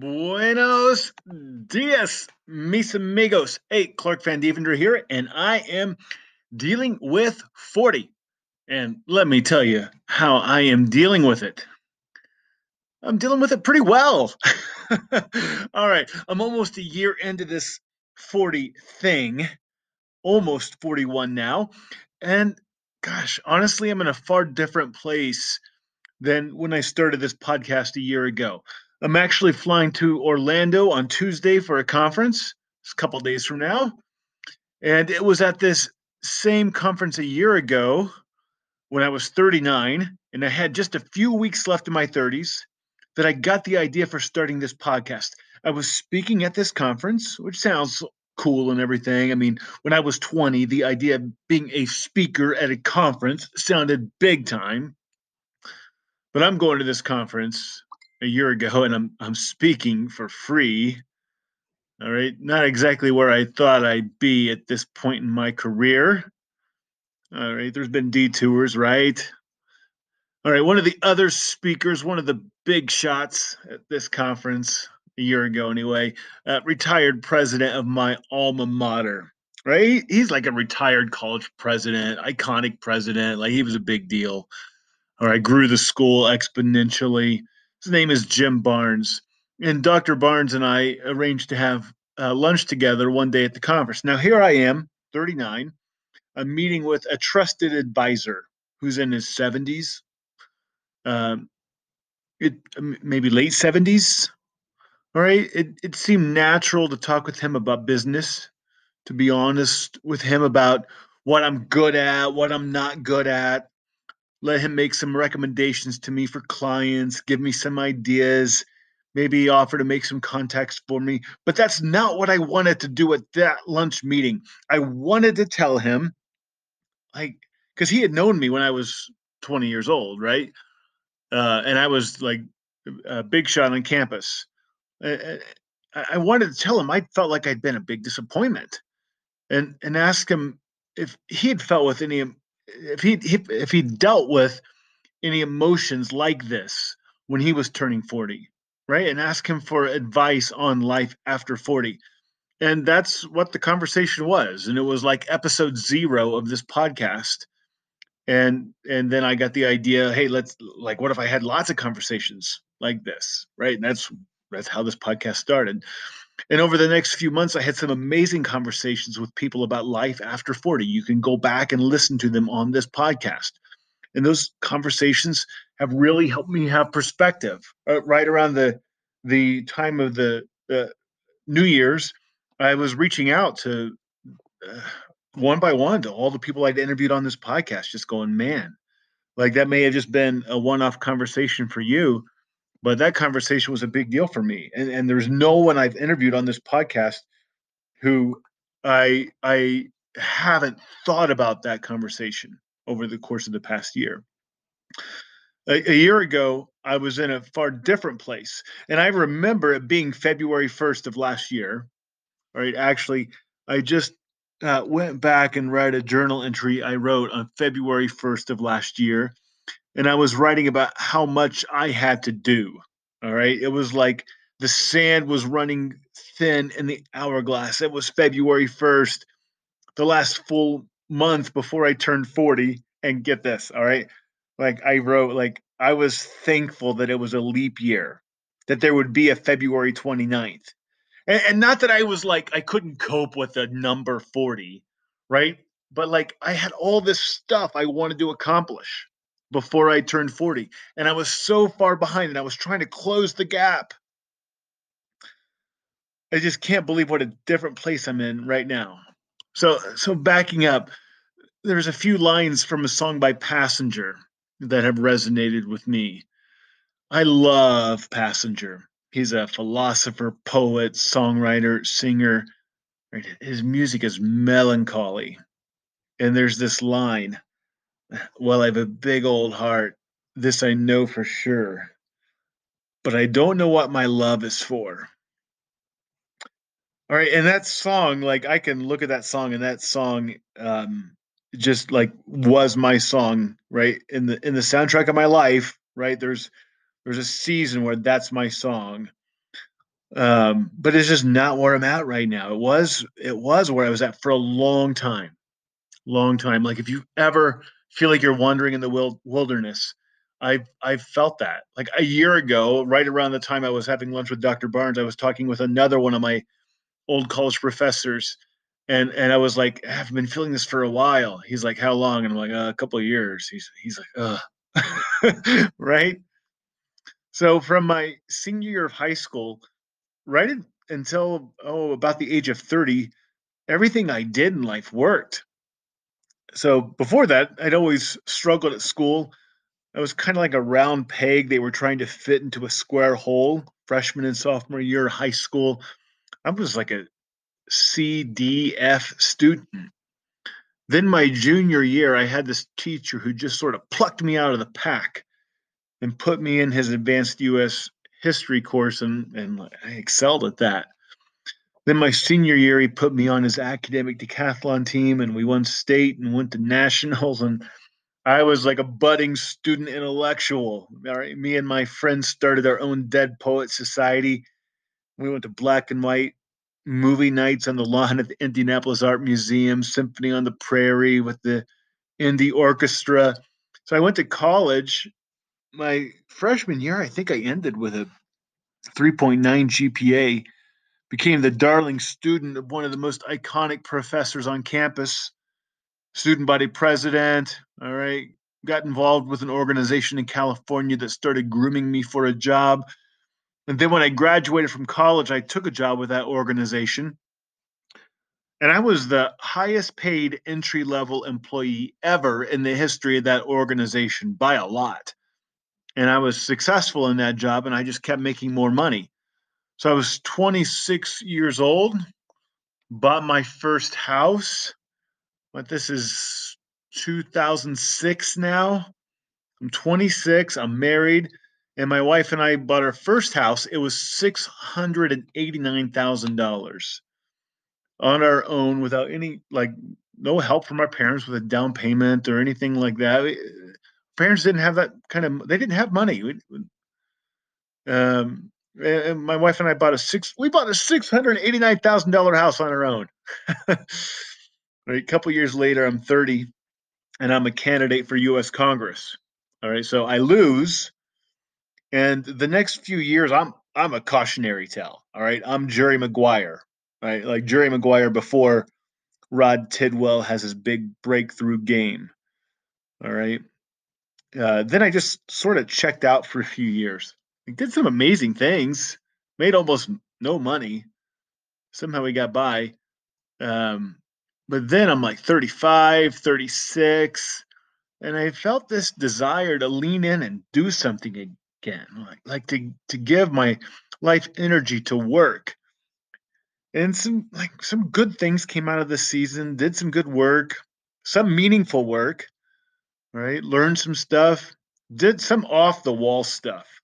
Buenos dias, mis amigos. Hey, Clark Van Devender here, and I am dealing with 40. And let me tell you how I am dealing with it. I'm dealing with it pretty well. All right, I'm almost a year into this 40 thing, almost 41 now. And gosh, honestly, I'm in a far different place than when I started this podcast a year ago. I'm actually flying to Orlando on Tuesday for a conference. It's a couple days from now. And it was at this same conference a year ago when I was 39 and I had just a few weeks left in my 30s that I got the idea for starting this podcast. I was speaking at this conference, which sounds cool and everything. I mean, when I was 20, the idea of being a speaker at a conference sounded big time. But I'm going to this conference a year ago and I'm I'm speaking for free. All right, not exactly where I thought I'd be at this point in my career. All right, there's been detours, right? All right, one of the other speakers, one of the big shots at this conference a year ago, anyway, uh, retired president of my alma mater. Right, he's like a retired college president, iconic president. Like he was a big deal. All right, grew the school exponentially. His name is Jim Barnes. And Dr. Barnes and I arranged to have uh, lunch together one day at the conference. Now, here I am, 39. I'm meeting with a trusted advisor who's in his 70s, um, it maybe late 70s. All right. It, it seemed natural to talk with him about business, to be honest with him about what I'm good at, what I'm not good at, let him make some recommendations to me for clients, give me some ideas, maybe offer to make some contacts for me. But that's not what I wanted to do at that lunch meeting. I wanted to tell him, like, because he had known me when I was 20 years old, right? Uh, and I was like a big shot on campus. I, I wanted to tell him I felt like I'd been a big disappointment, and and ask him if he had felt with any if he if he dealt with any emotions like this when he was turning 40 right and ask him for advice on life after 40 and that's what the conversation was and it was like episode 0 of this podcast. And and then i got the idea hey let's like what if i had lots of conversations like this? Right and that's that's how this podcast started and over the next few months, I had some amazing conversations with people about life after 40. You can go back and listen to them on this podcast. And those conversations have really helped me have perspective. Uh, right around the the time of the uh, New Year's, I was reaching out to uh, one by one to all the people I'd interviewed on this podcast, just going, man, like that may have just been a one off conversation for you, but that conversation was a big deal for me. And, and there's no one I've interviewed on this podcast who I I haven't thought about that conversation over the course of the past year. A, a, year ago, I was in a far different place. And I remember it being February 1st of last year. All right. Actually, I just uh, went back and read a journal entry I wrote on February 1st of last year and I was writing about how much I had to do. All right. It was like the sand was running thin in the hourglass. It was February 1st, the last full month before I turned 40. And get this, all right. Like I wrote, like I was thankful that it was a leap year, that there would be a February 29th. And, and not that I was like, I couldn't cope with the number 40, right? But like I had all this stuff I wanted to accomplish before I turned 40. And I was so far behind and I was trying to close the gap. I just can't believe what a different place I'm in right now. So so backing up, there's a few lines from a song by Passenger that have resonated with me. I love Passenger. He's a philosopher, poet, songwriter, singer. His music is melancholy. And there's this line well, I have a big old heart. This I know for sure. But I don't know what my love is for. All right, and that song, like I can look at that song, and that song um, just like was my song, right? In the in the soundtrack of my life, right? There's there's a season where that's my song. Um, but it's just not where I'm at right now. It was it was where I was at for a long time. Long time. Like if you ever feel like you're wandering in the wil- wilderness, I've I've felt that. Like a year ago, right around the time I was having lunch with Dr. Barnes, I was talking with another one of my old college professors, and and I was like, I've been feeling this for a while. He's like, How long? And I'm like, uh, a couple of years. He's he's like, uh right. So from my senior year of high school, right until oh about the age of 30, everything I did in life worked. So before that, I'd always struggled at school. I was kind of like a round peg they were trying to fit into a square hole. Freshman and sophomore year of high school, I was like a C, D, F student. Then my junior year, I had this teacher who just sort of plucked me out of the pack and put me in his advanced US history course, and, and I excelled at that. Then my senior year, he put me on his academic decathlon team, and we won state and went to nationals. And I was like a budding student intellectual. All right, me and my friends started our own Dead Poet Society. We went to black and white movie nights on the lawn at the Indianapolis Art Museum, Symphony on the Prairie with the Indy Orchestra. So I went to college. My freshman year, I think I ended with a 3.9 GPA became the darling student of one of the most iconic professors on campus, student body president. All right. Got involved with an organization in California that started grooming me for a job. And then when I graduated from college, I took a job with that organization. And I was the highest paid entry level employee ever in the history of that organization by a lot. And I was successful in that job and I just kept making more money. So I was 26 years old, bought my first house. But this is 2006 now. I'm 26, I'm married, and my wife and I bought our first house. It was $689,000 on our own without any, like, no help from our parents with a down payment or anything like that. Parents didn't have that kind of, they didn't have money. Um, and my wife and I bought a six. We bought a six hundred eighty nine thousand dollar house on our own. right, a couple years later, I'm thirty, and I'm a candidate for U.S. Congress. All right, so I lose, and the next few years, I'm I'm a cautionary tale. All right, I'm Jerry Maguire. Right, like Jerry Maguire before Rod Tidwell has his big breakthrough game. All right. Uh, then I just sort of checked out for a few years. He did some amazing things, made almost no money. Somehow he got by. Um, but then I'm like 35, 36, and I felt this desire to lean in and do something again, like, like to, to give my life energy to work. And some like some good things came out of this season, did some good work, some meaningful work, right? Learned some stuff, did some off the wall stuff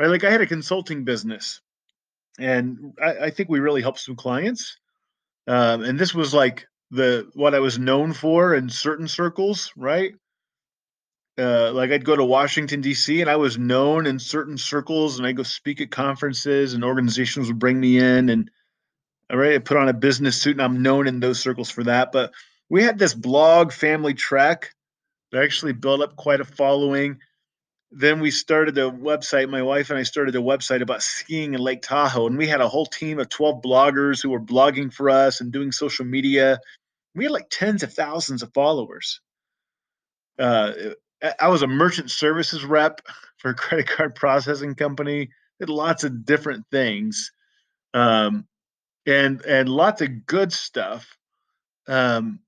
right? Like I had a consulting business, and I, I think we really helped some clients. Um, and this was like the what I was known for in certain circles, right? Uh, like I'd go to Washington D.C. and I was known in certain circles, and I go speak at conferences, and organizations would bring me in, and all right, I put on a business suit, and I'm known in those circles for that. But we had this blog, Family track that actually built up quite a following then we started a website. My wife and I started a website about skiing in Lake Tahoe, and we had a whole team of 12 bloggers who were blogging for us and doing social media. We had like tens of thousands of followers. Uh, I was a merchant services rep for a credit card processing company. Did lots of different things, um, and and lots of good stuff. Um,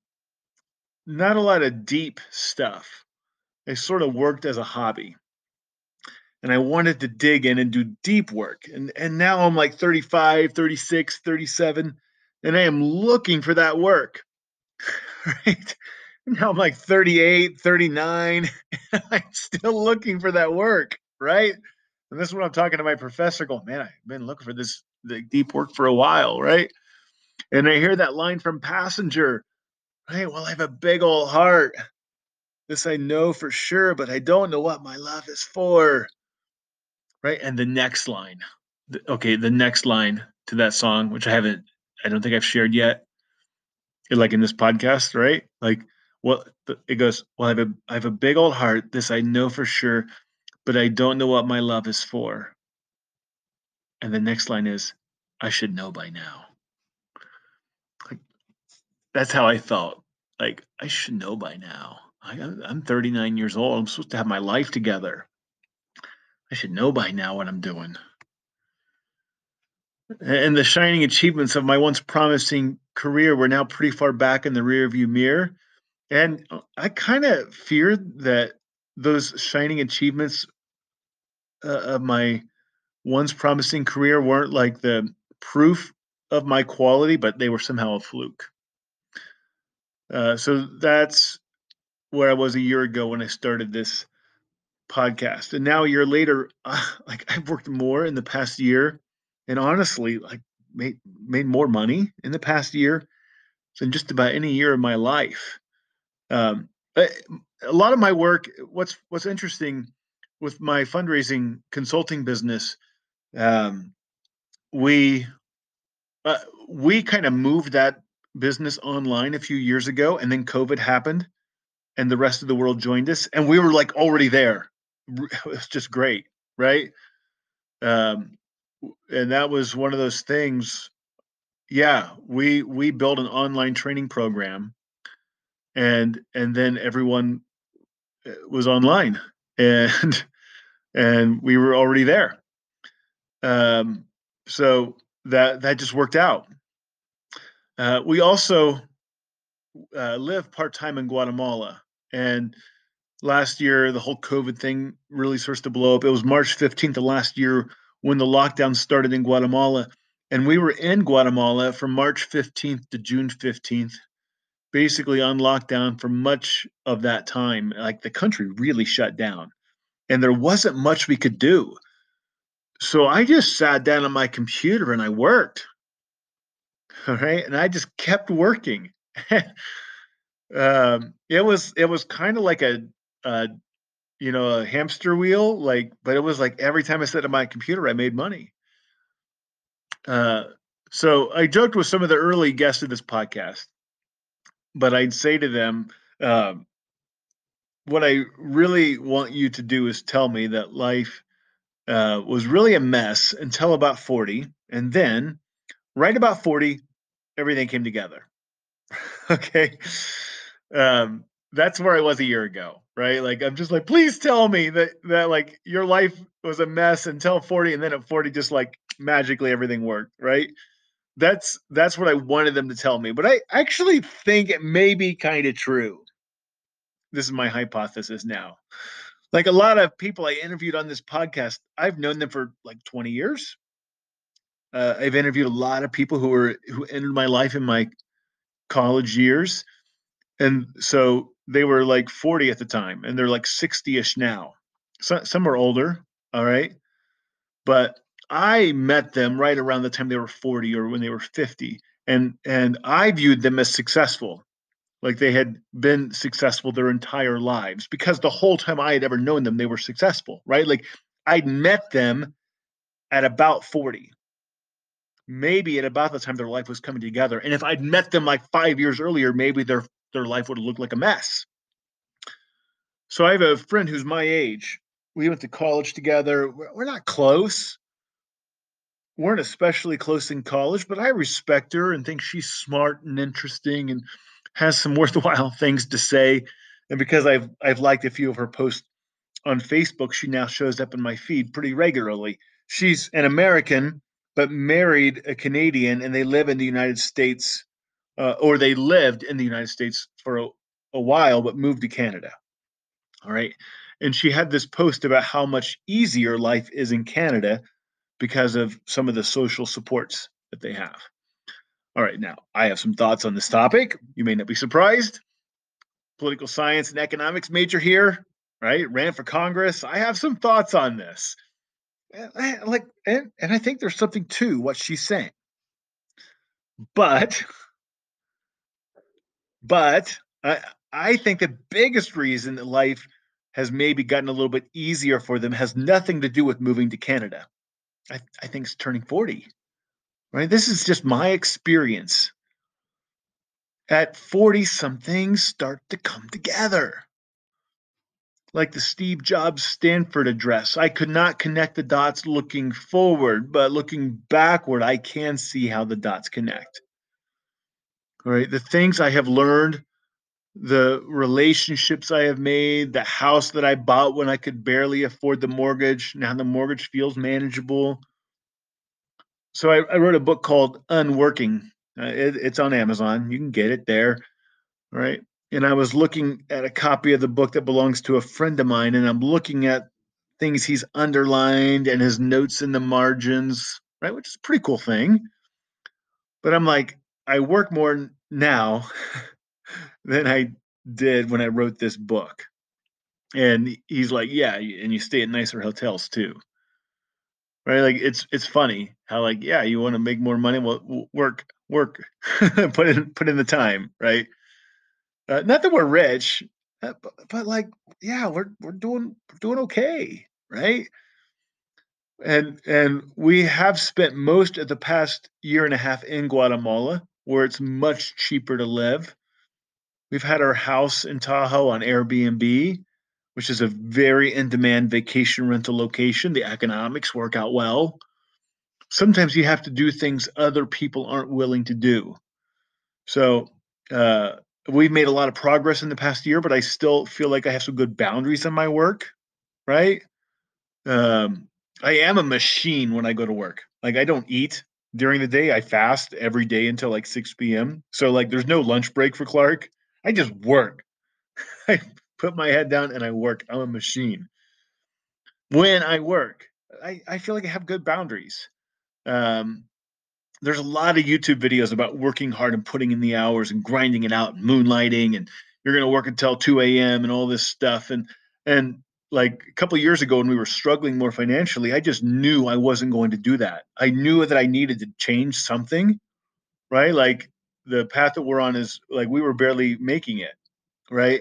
not a lot of deep stuff. I sort of worked as a hobby and I wanted to dig in and do deep work. And and now I'm like 35, 36, 37 and I am looking for that work. right? Now I'm like 38, 39 I'm still looking for that work, right? And this is what I'm talking to my professor going, "Man, I've been looking for this deep work for a while, right?" And I hear that line from Passenger, right? Well, I have a big old heart. This I know for sure, but I don't know what my love is for right? And the next line, okay, the next line, to that song, which I haven't, I don't think I've shared yet, like in this podcast, right? Like, well, it goes, well, I have a, I have a big old heart. This I know for sure, but I don't know what my love is for. And the next line is, I should know by now. Like, that's how I felt. Like, I should know by now. I, I'm 39 years old. I'm supposed to have my life together. I should know by now what I'm doing. And the shining achievements of my once promising career were now pretty far back in the rearview mirror. And I kind of feared that those shining achievements uh, of my once promising career weren't like the proof of my quality, but they were somehow a fluke. Uh, so that's where I was a year ago when I started this podcast. And now a year later, uh, like I've worked more in the past year and honestly, like made made more money in the past year than just about any year of my life. Um, a lot of my work, what's what's interesting with my fundraising consulting business, um, we uh, we kind of moved that business online a few years ago, and then COVID happened, and the rest of the world joined us, and we were like already there. It was just great, right? Um, and that was one of those things. Yeah, we we built an online training program, and and then everyone uh, was online, and and we were already there. Um, so that that just worked out. Uh, we also uh, live part time in Guatemala, and last year the whole COVID thing really starts to blow up. It was March fifteenth of last year when the lockdown started in Guatemala, and we were in Guatemala from March fifteenth to June fifteenth, basically on lockdown for much of that time. Like the country really shut down, and there wasn't much we could do so I just sat down on my computer and I worked. All right. And I just kept working. um, it was it was kind of like a, a you know a hamster wheel like but it was like every time i sat at my computer i made money uh, so i joked with some of the early guests of this podcast but i'd say to them um, what i really want you to do is tell me that life uh, was really a mess until about 40. And then, right about 40, everything came together. okay. Um, that's where I was a year ago, right? Like, I'm just like, please tell me that, that like your life was a mess until 40. And then at 40, just like magically everything worked, right? That's that's what I wanted them to tell me. But I actually think it may be kind of true. This is my hypothesis now like a lot of people I interviewed on this podcast, I've known them for like 20 years. Uh, I've interviewed a lot of people who were who entered my life in my college years, and so they were like 40 at the time, and they're like 60ish now. So, some are older, all right, but I met them right around the time they were 40 or when they were 50, and and I viewed them as successful like they had been successful their entire lives because the whole time I had ever known them, they were successful, right? Like I'd met them at about 40, maybe at about the time their life was coming together. And if I'd met them like five years earlier, maybe their their life would have looked like a mess. So I have a friend who's my age. We went to college together. We're not close. Weren't especially close in college, but I respect her and think she's smart and interesting and has some worthwhile things to say. And because I've I've liked a few of her posts on Facebook, she now shows up in my feed pretty regularly. She's an American, but married a Canadian, and they live in the United States, uh, or they lived in the United States for a, a while, but moved to Canada. All right. And she had this post about how much easier life is in Canada because of some of the social supports that they have. All right, now I have some thoughts on this topic. You may not be surprised. Political science and economics major here, right? Ran for Congress. I have some thoughts on this. Like, and, and I think there's something to what she's saying. But, but I, I think the biggest reason that life has maybe gotten a little bit easier for them has nothing to do with moving to Canada. I, I think it's turning 40 right? This is just my experience. At 40, some things start to come together. Like the Steve Jobs Stanford address, I could not connect the dots looking forward, but looking backward, I can see how the dots connect. All right. The things I have learned, the relationships I have made, the house that I bought when I could barely afford the mortgage. Now the mortgage feels manageable. So I, I wrote a book called Unworking. Uh, it, it's on Amazon. You can get it there. Right. And I was looking at a copy of the book that belongs to a friend of mine, and I'm looking at things he's underlined and his notes in the margins, right? Which is a pretty cool thing. But I'm like, I work more now than I did when I wrote this book. And he's like, yeah, and you stay at nicer hotels too. Right? Like it's it's funny how like, yeah, you want to make more money, well work work put in put in the time, right? Uh, not that we're rich, uh, but, but like yeah, we're we're doing we're doing okay, right? And and we have spent most of the past year and a half in Guatemala where it's much cheaper to live. We've had our house in Tahoe on Airbnb, which is a very in demand vacation rental location. The economics work out well. Sometimes you have to do things other people aren't willing to do. So, uh, we've made a lot of progress in the past year, but I still feel like I have some good boundaries in my work, right? Um, I am a machine when I go to work. Like I don't eat during the day. I fast every day until like 6 p.m. So like there's no lunch break for Clark. I just work. I put my head down and I work. I'm a machine. When I work, I, I feel like I have good boundaries. Um, there's a lot of YouTube videos about working hard and putting in the hours and grinding it out, and moonlighting, and you're going to work until 2 a.m. and all this stuff. And and like a couple years ago when we were struggling more financially, I just knew I wasn't going to do that. I knew that I needed to change something, right? Like the path that we're on is like we were barely making it, right?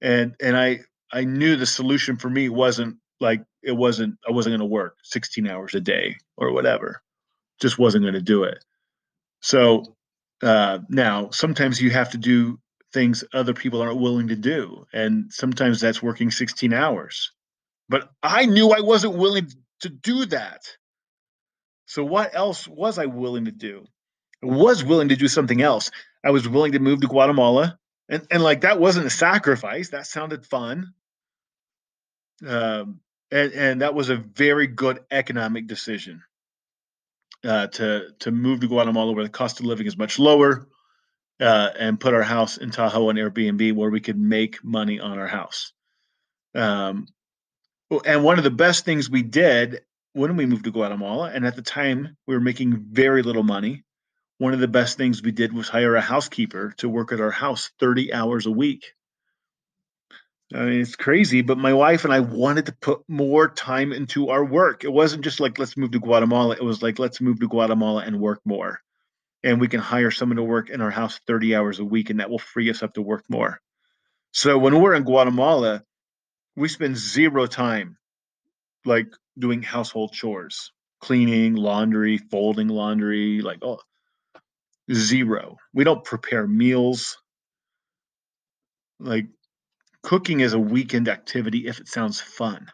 And and I I knew the solution for me wasn't like it wasn't I wasn't going to work 16 hours a day or whatever. Just wasn't going to do it. So uh, now sometimes you have to do things other people aren't willing to do. And sometimes that's working 16 hours. But I knew I wasn't willing to do that. So what else was I willing to do? I was willing to do something else. I was willing to move to Guatemala. And, and like that wasn't a sacrifice. That sounded fun. Um, and, and that was a very good economic decision uh, to to move to Guatemala, where the cost of living is much lower, uh, and put our house in Tahoe on Airbnb where we could make money on our house. Um, and one of the best things we did when we moved to Guatemala, and at the time we were making very little money, one of the best things we did was hire a housekeeper to work at our house 30 hours a week. I mean, it's crazy, but my wife and I wanted to put more time into our work. It wasn't just like, let's move to Guatemala. It was like, let's move to Guatemala and work more and we can hire someone to work in our house 30 hours a week and that will free us up to work more. So when we're in guatemala we spend zero time like doing household chores cleaning laundry folding laundry like oh zero. We don't prepare meals. Like cooking is a weekend activity if it sounds fun.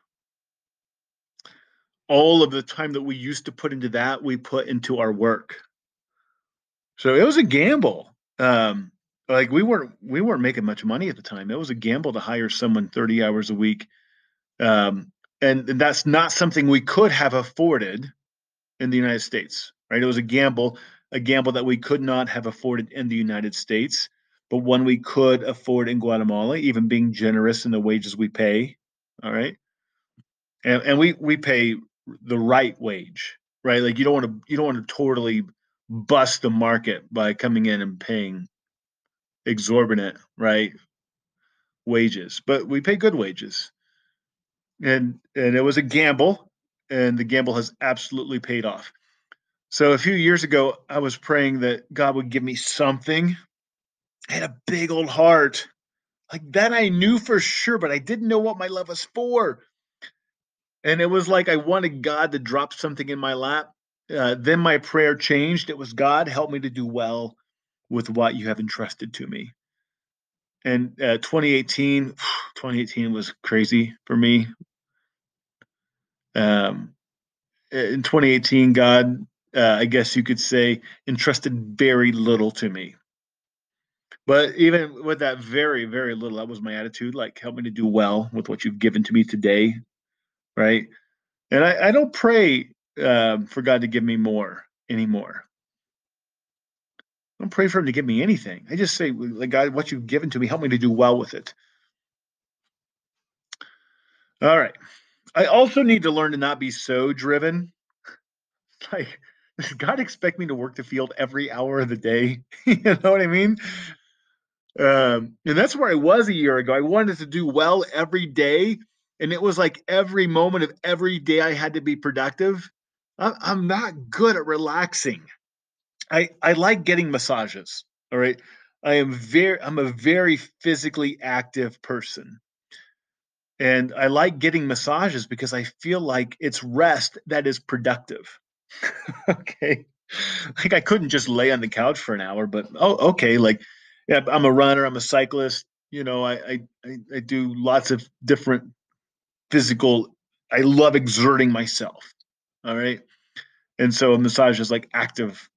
All of the time that we used to put into that we put into our work so it was a gamble. Um, like we weren't we weren't making much money at the time. It was a gamble to hire someone 30 hours a week. Um, and, and that's not something we could have afforded in the United States, right? It was a gamble, a gamble that we could not have afforded in the United States, but one we could afford in Guatemala, even being generous in the wages we pay. All right. And, and we we pay the right wage, right? Like you don't want to you don't want to totally bust the market by coming in and paying exorbitant right wages. But we pay good wages. And and it was a gamble and the gamble has absolutely paid off. So a few years ago i was praying that god would give me something. I had a big old heart like that i knew for sure but i didn't know what my love was for. And it was like i wanted god to drop something in my lap uh, then my prayer changed. It was God, help me to do well with what you have entrusted to me. And uh, 2018, 2018 was crazy for me. Um, in 2018, God, uh, I guess you could say, entrusted very little to me. But even with that very, very little, that was my attitude. Like, help me to do well with what you've given to me today, right? And I, I don't pray um, for God to give me more anymore. I don't pray for Him to give me anything. I just say, like, God, what you've given to me, help me to do well with it. All right. I also need to learn to not be so driven. Like, does God expect me to work the field every hour of the day? you know what I mean? Um, and that's where I was a year ago. I wanted to do well every day. And it was like every moment of every day I had to be productive. I'm not good at relaxing. I, I like getting massages. All right. I am very, I'm a very physically active person. And I like getting massages because I feel like it's rest that is productive. okay. Like I couldn't just lay on the couch for an hour, but oh, okay. Like yeah, I'm a runner. I'm a cyclist. You know, I, I I do lots of different physical. I love exerting myself. All right, and so massage is like active,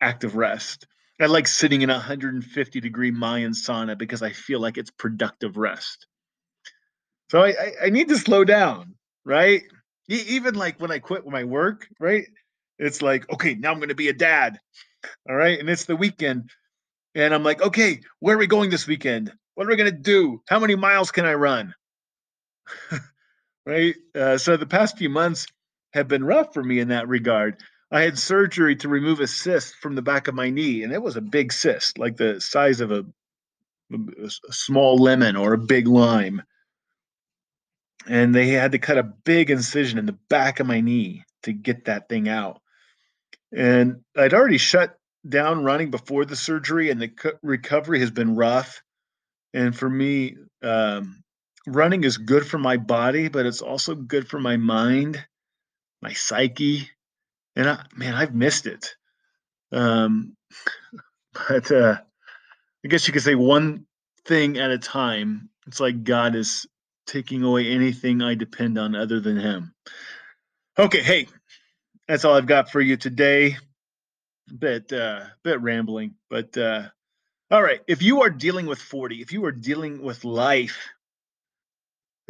active rest. I like sitting in a 150 degree Mayan sauna because I feel like it's productive rest. So I, I, I need to slow down, right? even like when I quit my work, right? It's like, okay, now I'm going to be a dad. All right. And it's the weekend. And I'm like, okay, where are we going this weekend? What are we going to do? How many miles can I run? right. Uh, so the past few months have been rough for me in that regard. I had surgery to remove a cyst from the back of my knee, and it was a big cyst, like the size of a, a small lemon or a big lime. And they had to cut a big incision in the back of my knee to get that thing out. And I'd already shut down running before the surgery, and the co- recovery has been rough. And for me, um, running is good for my body, but it's also good for my mind, my psyche. And I, man, I've missed it. Um, but uh, I guess you could say one thing at a time. It's like God is taking away anything I depend on other than Him. Okay, hey, that's all I've got for you today bit uh bit rambling but uh all right if you are dealing with 40 if you are dealing with life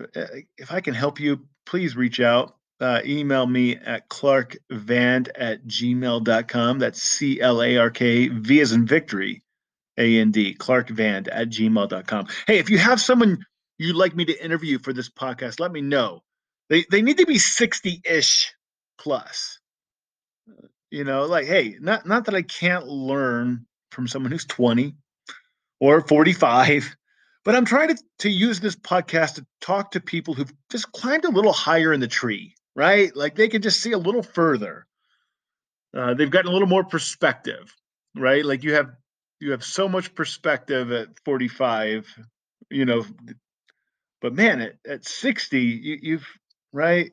uh, if i can help you please reach out uh, email me at clarkvand at gmail.com that's c-l-a-r-k v as in victory a-n-d clarkvand at gmail.com hey if you have someone you'd like me to interview for this podcast let me know. They, they need to be 60-ish plus. You know, like, hey, not not that I can't learn from someone who's 20 or 45, but I'm trying to, to use this podcast to talk to people who've just climbed a little higher in the tree, right? Like they can just see a little further. Uh, they've gotten a little more perspective, right? Like you have you have so much perspective at 45, you know, but man, at, at 60, you, you've right,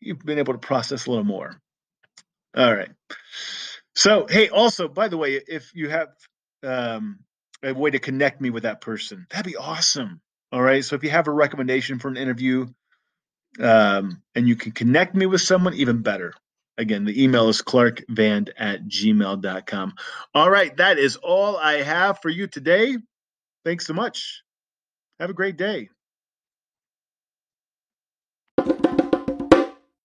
you've been able to process a little more. All right. So, hey, also, by the way, if you have um, a way to connect me with that person, that'd be awesome. All right. So, if you have a recommendation for an interview um, and you can connect me with someone, even better. Again, the email is clarkvand at gmail.com. All right. That is all I have for you today. Thanks so much. Have a great day.